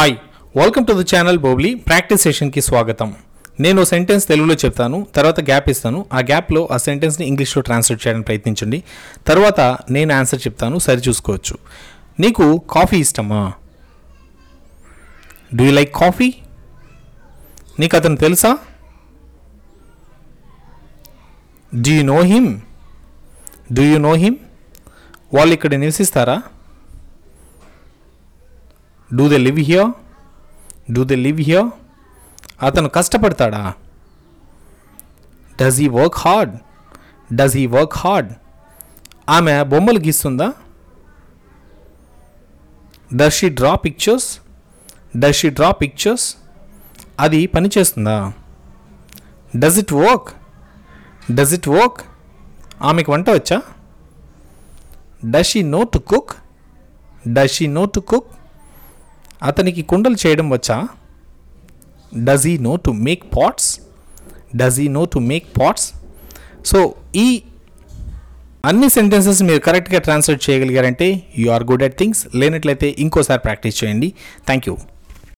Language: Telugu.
Hi welcome to the channel బోబ్లీ practice సెషన్కి స్వాగతం. నేను సెంటెన్స్ తెలుగులో చెప్తాను తర్వాత గ్యాప్ ఇస్తాను. ఆ గ్యాప్లో ఆ సెంటెన్స్ని ఇంగ్లీష్లో ట్రాన్స్లేట్ చేయడానికి ప్రయత్నించండి. తర్వాత నేను ఆన్సర్ చెప్తాను సరి చూసుకోవచ్చు. నీకు కాఫీ ఇష్టమా? డూ యూ లైక్ కాఫీ నీకు అతను తెలుసా? Do you know him do you know him వాళ్ళు ఇక్కడ నివసిస్తారా? Do they live here do they live here అతను కష్టపడతాడా? Does he work hard does he work hard ఆమె బొమ్మలు గీస్తుందా? Does she draw pictures does she draw pictures అది పనిచేస్తుందా does it work does it work ఆమెకు వంట వచ్చా? Does she know to cook does she know to cook అతనికి కుండలు చేయడం వచ్చా? Does he know to make pots does he know to make pots so ఈ అన్ని సెంటెన్సెస్ మీరు కరెక్ట్గా translate చేయగలిగారంటే you are good at things లేనట్లయితే ఇంకోసారి ప్రాక్టీస్ చేయండి. Thank you